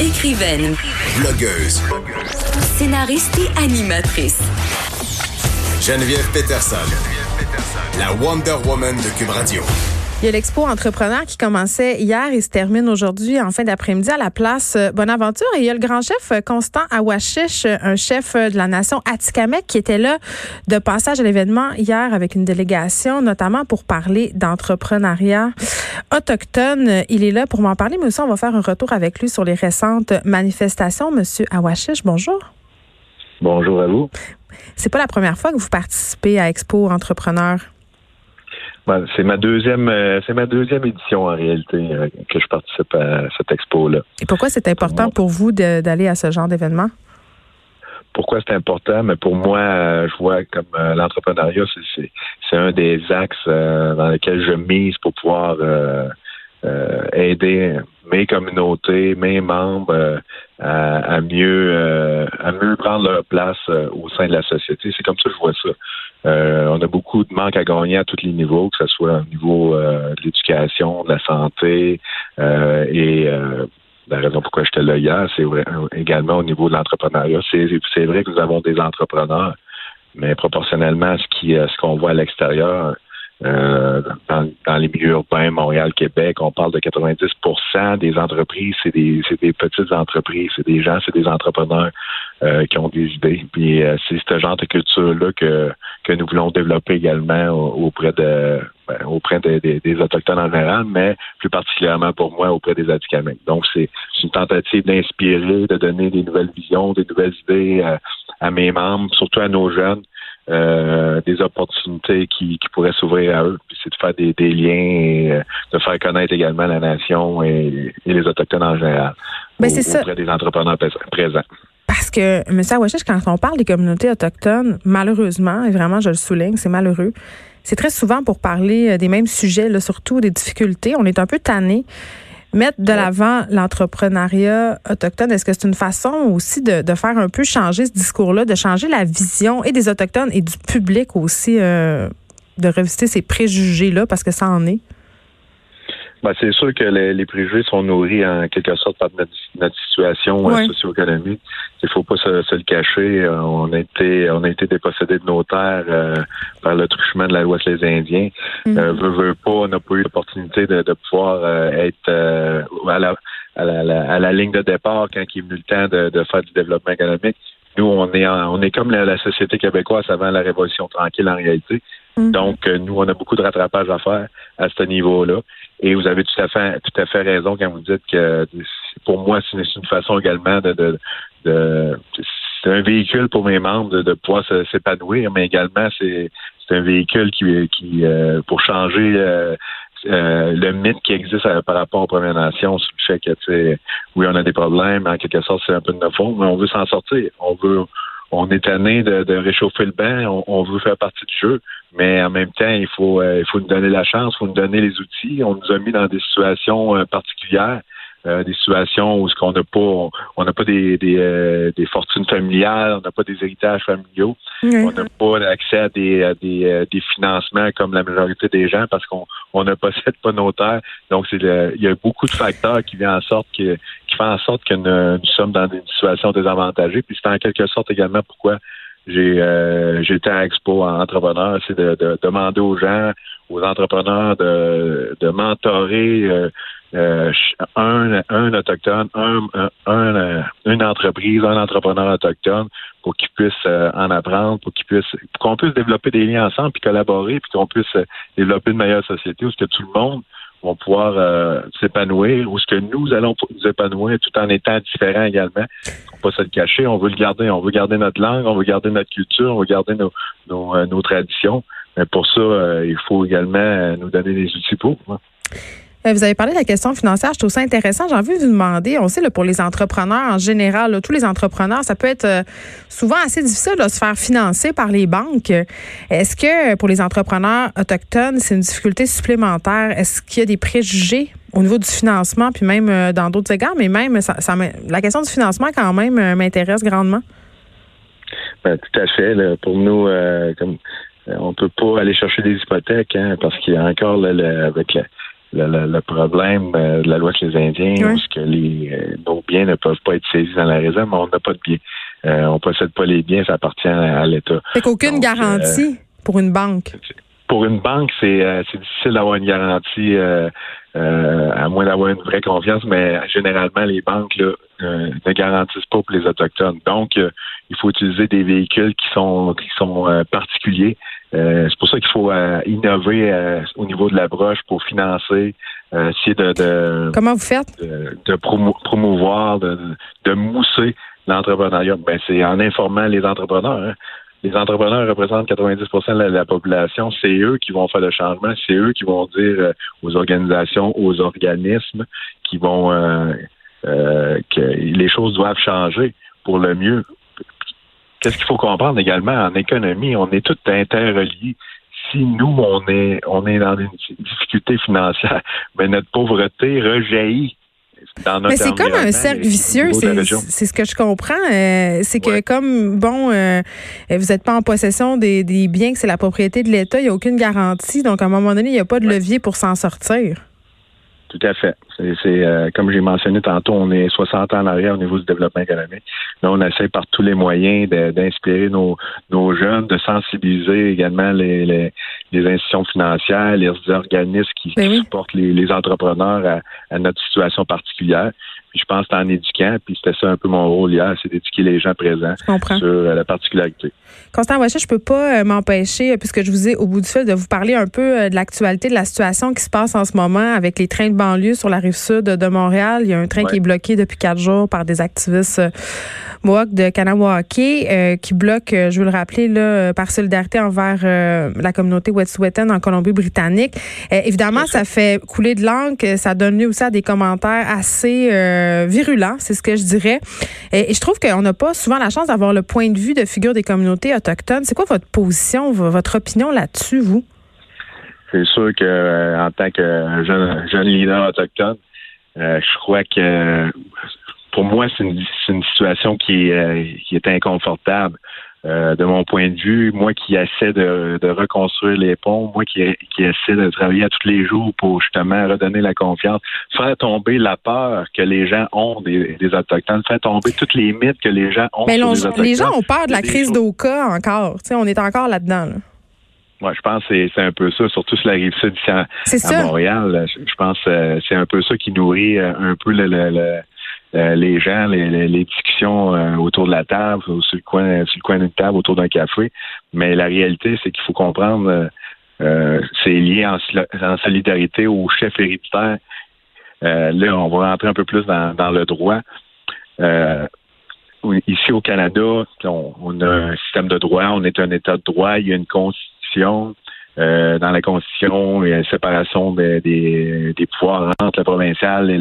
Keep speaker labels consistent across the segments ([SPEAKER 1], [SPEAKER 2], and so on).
[SPEAKER 1] Écrivaine,
[SPEAKER 2] Blogueuse.
[SPEAKER 1] scénariste et animatrice.
[SPEAKER 2] Geneviève Peterson. La Wonder Woman de Cube Radio.
[SPEAKER 3] Il y a l'expo entrepreneur qui commençait hier et se termine aujourd'hui en fin d'après-midi à la place euh, Bonaventure. Et il y a le grand chef euh, Constant Awashish, euh, un chef de la nation Atikamek, qui était là de passage à l'événement hier avec une délégation, notamment pour parler d'entrepreneuriat autochtone. Il est là pour m'en parler, mais aussi on va faire un retour avec lui sur les récentes manifestations. Monsieur Awashish, bonjour.
[SPEAKER 4] Bonjour à vous.
[SPEAKER 3] C'est pas la première fois que vous participez à Expo Entrepreneur.
[SPEAKER 4] Ben, c'est ma deuxième, euh, c'est ma deuxième édition en réalité euh, que je participe à cette expo-là.
[SPEAKER 3] Et pourquoi c'est important pour vous d'aller à ce genre d'événement?
[SPEAKER 4] Pourquoi c'est important? Mais pour moi, euh, je vois comme euh, l'entrepreneuriat, c'est, un des axes euh, dans lesquels je mise pour pouvoir aider mes communautés, mes membres à, mieux à mieux prendre leur place au sein de la société. C'est comme ça que je vois ça. On a beaucoup de manques à gagner à tous les niveaux, que ce soit au niveau de l'éducation, de la santé et la raison pourquoi j'étais là hier, c'est vrai, également au niveau de l'entrepreneuriat. C'est, vrai que nous avons des entrepreneurs, mais proportionnellement à ce qui ce qu'on voit à l'extérieur, euh, dans, les milieux urbains, Montréal, Québec, on parle de 90% des entreprises, c'est des, des petites entreprises, c'est des gens, c'est des entrepreneurs euh, qui ont des idées. Puis euh, c'est ce genre de culture-là que, que nous voulons développer également au- auprès de ben, auprès de- de- des Autochtones en général, mais plus particulièrement pour moi auprès des Atikamekw. Donc, c'est une tentative d'inspirer, de donner des nouvelles visions, des nouvelles idées à, à mes membres, surtout à nos jeunes, euh, des opportunités qui, qui pourraient s'ouvrir à eux. Puis c'est de faire des, des liens et euh, de faire connaître également la nation et, et les Autochtones en général.
[SPEAKER 3] Ben, c'est ça.
[SPEAKER 4] Auprès des entrepreneurs présents.
[SPEAKER 3] Parce que, M. Awashish, quand on parle des communautés autochtones, malheureusement, et vraiment, je le souligne, c'est malheureux, c'est très souvent pour parler euh, des mêmes sujets, là, surtout des difficultés. On est un peu tanné. Mettre de l'avant l'entrepreneuriat autochtone, est-ce que c'est une façon aussi de, de faire un peu changer ce discours-là, de changer la vision et des Autochtones et du public aussi, euh, de revisiter ces préjugés-là, parce que ça en est?
[SPEAKER 4] Ben, c'est sûr que les, les préjugés sont nourris en quelque sorte par notre, notre situation euh, socio-économique. Il faut pas se, se le cacher. Euh, On a été, on a été dépossédés de nos terres euh, par le truchement de la loi sur les Indiens.
[SPEAKER 3] Mhm.
[SPEAKER 4] Euh, veut, veut pas, on n'a pas eu l'opportunité de, de pouvoir euh, être euh, à, la, à, la, à la ligne de départ quand il est venu le temps de, de faire du développement économique. Nous, on est en- on est comme la, la société québécoise avant la Révolution tranquille en réalité.
[SPEAKER 3] Mhm.
[SPEAKER 4] Donc, nous, on a beaucoup de rattrapage à faire à ce niveau-là. Et vous avez tout à fait, tout à fait raison quand vous dites que pour moi, c'est une, façon également de, de, de- c'est un véhicule pour mes membres de, de pouvoir s'épanouir, mais également c'est un véhicule qui, qui euh, pour changer euh, euh, le mythe qui existe euh, par rapport aux Premières Nations sur le fait que oui, on a des problèmes, en quelque sorte, c'est un peu de notre faute, mais on veut s'en sortir. On veut on est tanné de, de réchauffer le banc, on, on veut faire partie du jeu, mais en même temps, il faut euh, il faut nous donner la chance, il faut nous donner les outils. On nous a mis dans des situations euh, particulières, euh, des situations où ce qu'on n'a pas on n'a pas des des, euh, des fortunes familiales, on n'a pas des héritages familiaux, on n'a pas accès à des à des, euh, des financements comme la majorité des gens parce qu'on on ne possède pas nos terres. Donc c'est il y a beaucoup de facteurs qui viennent en sorte que qui font en sorte que nous, nous sommes dans une situation désavantagée. Puis c'est en quelque sorte également pourquoi j'ai euh, j'étais à Expo en entrepreneur, c'est de, de demander aux gens, aux entrepreneurs de, de mentorer euh, euh, un, un autochtone, un, un, euh, une entreprise, un entrepreneur autochtone pour qu'ils puissent euh, en apprendre, pour qu'ils puissent qu'on puisse développer des liens ensemble, puis collaborer, puis qu'on puisse développer une meilleure société où ce que tout le monde va pouvoir euh, s'épanouir, où ce que nous allons nous épanouir tout en étant différents également. Faut pas se le cacher, on veut le garder, on veut garder notre langue, on veut garder notre culture, on veut garder nos, nos, nos traditions. Mais pour ça, il faut également nous donner des outils pour. hein.
[SPEAKER 3] Euh, Vous avez parlé de la question financière, je trouve ça intéressant. J'ai envie de vous demander, on sait pour les entrepreneurs en général, tous les entrepreneurs, ça peut être euh, souvent assez difficile de se faire financer par les banques. Est-ce que pour les entrepreneurs autochtones, c'est une difficulté supplémentaire? Est-ce qu'il y a des préjugés au niveau du financement, puis même euh, dans d'autres égards, mais même la question du financement quand même m'intéresse grandement.
[SPEAKER 4] Ben, tout à fait. Pour nous, comme on peut pas aller chercher des hypothèques hein, parce qu'il y a encore là, le- avec le- le, problème de la loi sur les Indiens, oui. que les, nos biens ne peuvent pas être saisis dans la réserve, mais on n'a pas de biens. on possède pas les biens, ça appartient à, l'État.
[SPEAKER 3] Fait qu'aucune garantie pour une banque.
[SPEAKER 4] Pour une banque, c'est difficile d'avoir une garantie euh, à moins d'avoir une vraie confiance, mais généralement, les banques là, euh, ne garantissent pas pour les Autochtones. Donc, euh, il faut utiliser des véhicules qui sont qui sont particuliers. C'est pour ça qu'il faut innover au niveau de la broche pour financer, essayer de, de,
[SPEAKER 3] Comment vous faites?
[SPEAKER 4] De, promouvoir, de, de mousser l'entrepreneuriat. Ben, c'est en informant les entrepreneurs. Hein les entrepreneurs représentent 90% de la, population. C'est eux qui vont faire le changement. C'est eux qui vont dire euh, aux organisations, aux organismes, qui vont euh, euh, que les choses doivent changer pour le mieux. Qu'est-ce qu'il faut comprendre également en économie On est tous interreliés. Si nous on est on est dans une difficulté financière, mais notre pauvreté rejaillit
[SPEAKER 3] mais c'est comme un cercle vicieux, c'est ce que je comprends. Euh, c'est que comme, bon, euh, vous n'êtes pas en possession des, des biens, que c'est la propriété de l'État, il n'y a aucune garantie. Donc, à un moment donné, il n'y a pas de levier pour s'en sortir.
[SPEAKER 4] Tout à fait. C'est euh, comme j'ai mentionné tantôt, on est 60 ans en arrière au niveau du développement économique. Là, on essaie par tous les moyens d'inspirer nos, nos jeunes, de sensibiliser également les, les, les institutions financières, les organismes qui, ben supportent les, les entrepreneurs à, à, notre situation particulière. Puis je pense que en éduquant, puis c'était ça un peu mon rôle hier, c'est d'éduquer les gens présents sur euh, la particularité.
[SPEAKER 3] Constant Wachet, je peux pas euh, m'empêcher, puisque je vous ai au bout du fil, de vous parler un peu de l'actualité de la situation qui se passe en ce moment avec les trains de banlieue sur la rive sud de Montréal. Il y a un train qui est bloqué depuis quatre jours par des activistes Mohawk de Kanawake euh, qui bloque, euh, je veux le rappeler, là, par solidarité envers euh, la communauté Wet'suwet'en en Colombie-Britannique. évidemment, ça fait couler de l'encre. Ça donne lieu aussi à des commentaires assez virulents, c'est ce que je dirais. Et, je trouve qu'on n'a pas souvent la chance d'avoir le point de vue de figure des communautés autochtones. C'est quoi votre position, votre opinion là-dessus, vous?
[SPEAKER 4] C'est sûr que en tant que jeune, leader autochtone, je crois que pour moi, c'est une, situation euh, qui est inconfortable. Euh, de mon point de vue, moi qui essaie de, de reconstruire les ponts, moi qui, qui, essaie de travailler à tous les jours pour justement redonner la confiance, faire tomber la peur que les gens ont des, des autochtones, faire tomber toutes les mythes que les gens ont.
[SPEAKER 3] Mais les gens ont peur de la crise d'Oka encore. sais, on est encore là-dedans. Là.
[SPEAKER 4] Moi, je pense que c'est un peu ça, surtout sur la rive sud ici à, Montréal. Je pense que euh, c'est un peu ça qui nourrit un peu le, le euh, les gens, les, discussions euh, autour de la table, sur le coin, sur le coin d'une table, autour d'un café. Mais la réalité, c'est qu'il faut comprendre, euh, c'est lié en, solidarité au chef héréditaire. là, on va rentrer un peu plus dans, le droit. ici au Canada, on, a un système de droit, on est un État de droit, il y a une constitution. dans la Constitution, il y a une séparation des, des, pouvoirs entre le provincial et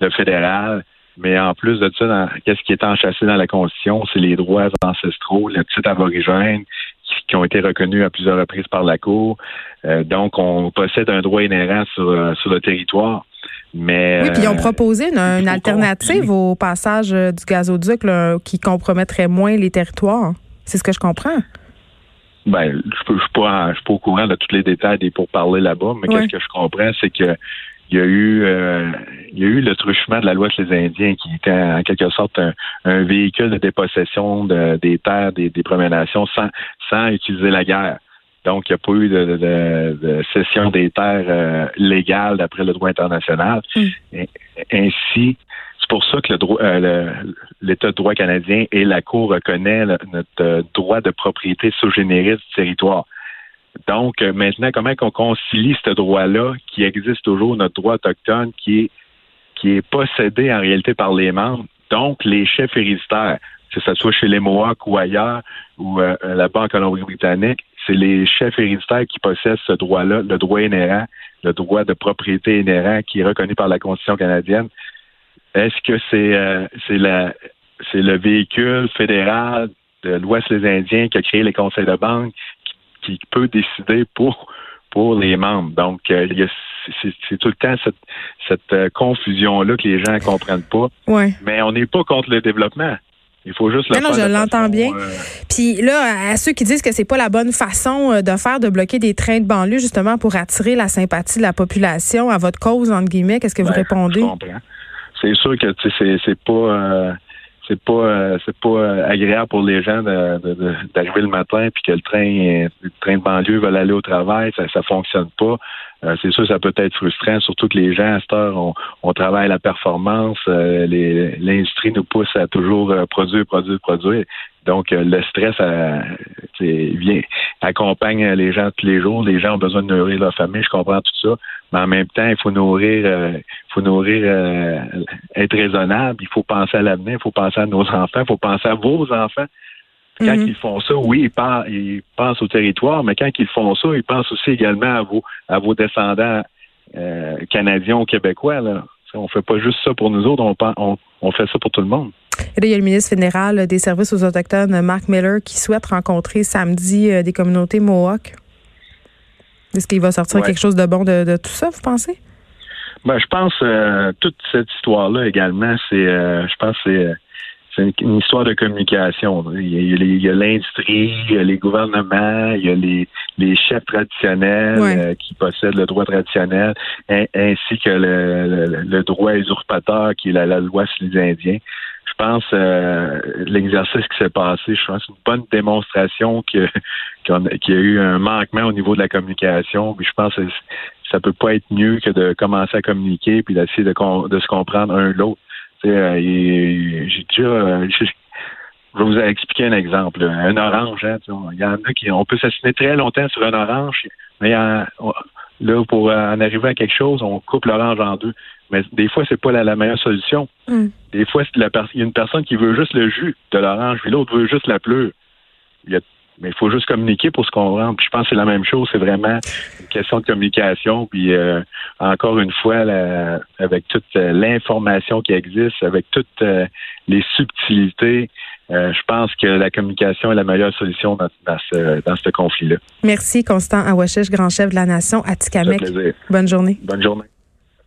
[SPEAKER 4] le fédéral. Mais en plus de ça, qu'est-ce qui est enchâssé dans la Constitution, c'est les droits ancestraux, les titres aborigènes qui, ont été reconnus à plusieurs reprises par la Cour. Euh, donc, on possède un droit inhérent sur, euh, sur le territoire. Mais,
[SPEAKER 3] oui, puis ils ont euh, proposé une, alternative au passage du gazoduc qui compromettrait moins les territoires. C'est ce que je comprends.
[SPEAKER 4] Ben, je ne suis, pas, au courant de tous les détails des pourparlers là-bas, mais qu'est-ce que je comprends, c'est que il y a eu euh, il y a eu le truchement de la loi sur les Indiens qui était en quelque sorte un, véhicule de dépossession de, des terres des, des Premières Nations sans, sans utiliser la guerre. Donc, il n'y a pas eu de, de, de cession des terres euh, légales d'après le droit international. Mm. ainsi, c'est pour ça que le droit, euh, l'État de droit canadien et la Cour reconnaît notre droit de propriété sous du territoire. Donc, euh, maintenant, comment on concilie ce droit-là, qui existe toujours, notre droit autochtone, qui est, qui est possédé en réalité par les membres, donc les chefs héréditaires, que ce soit chez les Mohawks ou ailleurs, ou euh, là-bas en Colombie-Britannique, c'est les chefs héréditaires qui possèdent ce droit-là, le droit inhérent, le droit de propriété inhérent qui est reconnu par la Constitution canadienne. Est-ce que c'est euh, c'est c'est le véhicule fédéral de l'Ouest des Indiens qui a créé les conseils de banque, qui peut décider pour pour les membres. Donc, euh, c'est tout le temps cette, cette euh, confusion-là que les gens ne comprennent pas.
[SPEAKER 3] Ouais.
[SPEAKER 4] Mais on n'est pas contre le développement. Il faut juste le
[SPEAKER 3] non,
[SPEAKER 4] faire.
[SPEAKER 3] Non, je l'entends bien.
[SPEAKER 4] euh,
[SPEAKER 3] Puis là, à ceux qui disent que c'est pas la bonne façon de faire, de bloquer des trains de banlieue, justement, pour attirer la sympathie de la population à votre cause, entre guillemets, qu'est-ce que vous
[SPEAKER 4] ben,
[SPEAKER 3] répondez?
[SPEAKER 4] Je comprends. C'est sûr que c'est c'est pas c'est pas euh, c'est pas euh, agréable pour les gens d'arriver le matin puis que le train le train de banlieue veut aller au travail, ça ça fonctionne pas. Euh, c'est sûr ça peut être frustrant, surtout que les gens à cette heure on, on travaille la performance, euh, l'industrie nous pousse à toujours euh, produire, produire, produire. Donc euh, le stress euh, c'est- vient accompagne les gens tous les jours. Les gens ont besoin de nourrir leur famille, je comprends tout ça, mais en même temps il faut nourrir euh, il faut nourrir, euh, être raisonnable, il faut penser à l'avenir, il faut penser à nos enfants, il faut penser à vos enfants. Quand
[SPEAKER 3] Mhm.
[SPEAKER 4] ils font ça, oui, ils pensent, ils pensent au territoire, mais quand ils font ça, ils pensent aussi également à vos, à vos descendants euh, canadiens ou québécois. Là. On fait pas juste ça pour nous autres, on, on fait ça pour tout le monde.
[SPEAKER 3] Et là, il y a le ministre fédéral des Services aux Autochtones, Mark Miller, qui souhaite rencontrer samedi euh, des communautés Mohawk. Est-ce qu'il va sortir
[SPEAKER 4] Ouais.
[SPEAKER 3] quelque chose de bon de, de tout ça, vous pensez?
[SPEAKER 4] Ben, je pense euh, toute cette histoire-là également, c'est, euh, je pense, c'est, euh, c'est une, histoire de communication. Il y a, il l'industrie, il y a les gouvernements, il y a les, les chefs traditionnels
[SPEAKER 3] Ouais.
[SPEAKER 4] euh, qui possèdent le droit traditionnel, ai- ainsi que le, le- le droit usurpateur qui est la, la loi sur les Indiens. Je pense euh, l'exercice qui s'est passé, je pense une bonne démonstration qu'il y a eu un manquement au niveau de la communication. Puis je pense que ça peut pas être mieux que de commencer à communiquer puis d'essayer de, de se comprendre un l'autre. Euh, et J'ai déjà euh, je vais vous expliquer un exemple. Un orange, hein, il y en a qui on peut s'assiner très longtemps sur un orange, mais il y là pour en arriver à quelque chose, on coupe l'orange en deux. Mais des fois, c'est pas la, la meilleure solution.
[SPEAKER 3] Mm.
[SPEAKER 4] Des fois, c'est la per- il y a une personne qui veut juste le jus de l'orange, puis l'autre veut juste la pleure. Il y a- mais il faut juste communiquer pour se comprendre. Puis je pense que c'est la même chose. C'est vraiment une question de communication. Puis euh, encore une fois, la- avec toute euh, l'information qui existe, avec toutes euh, les subtilités, euh, je pense que la communication est la meilleure solution dans, dans ce, dans ce conflit-là.
[SPEAKER 3] Merci, Constant Awashish, grand chef de la nation, Atikamek.
[SPEAKER 4] plaisir.
[SPEAKER 3] Bonne journée.
[SPEAKER 4] Bonne journée.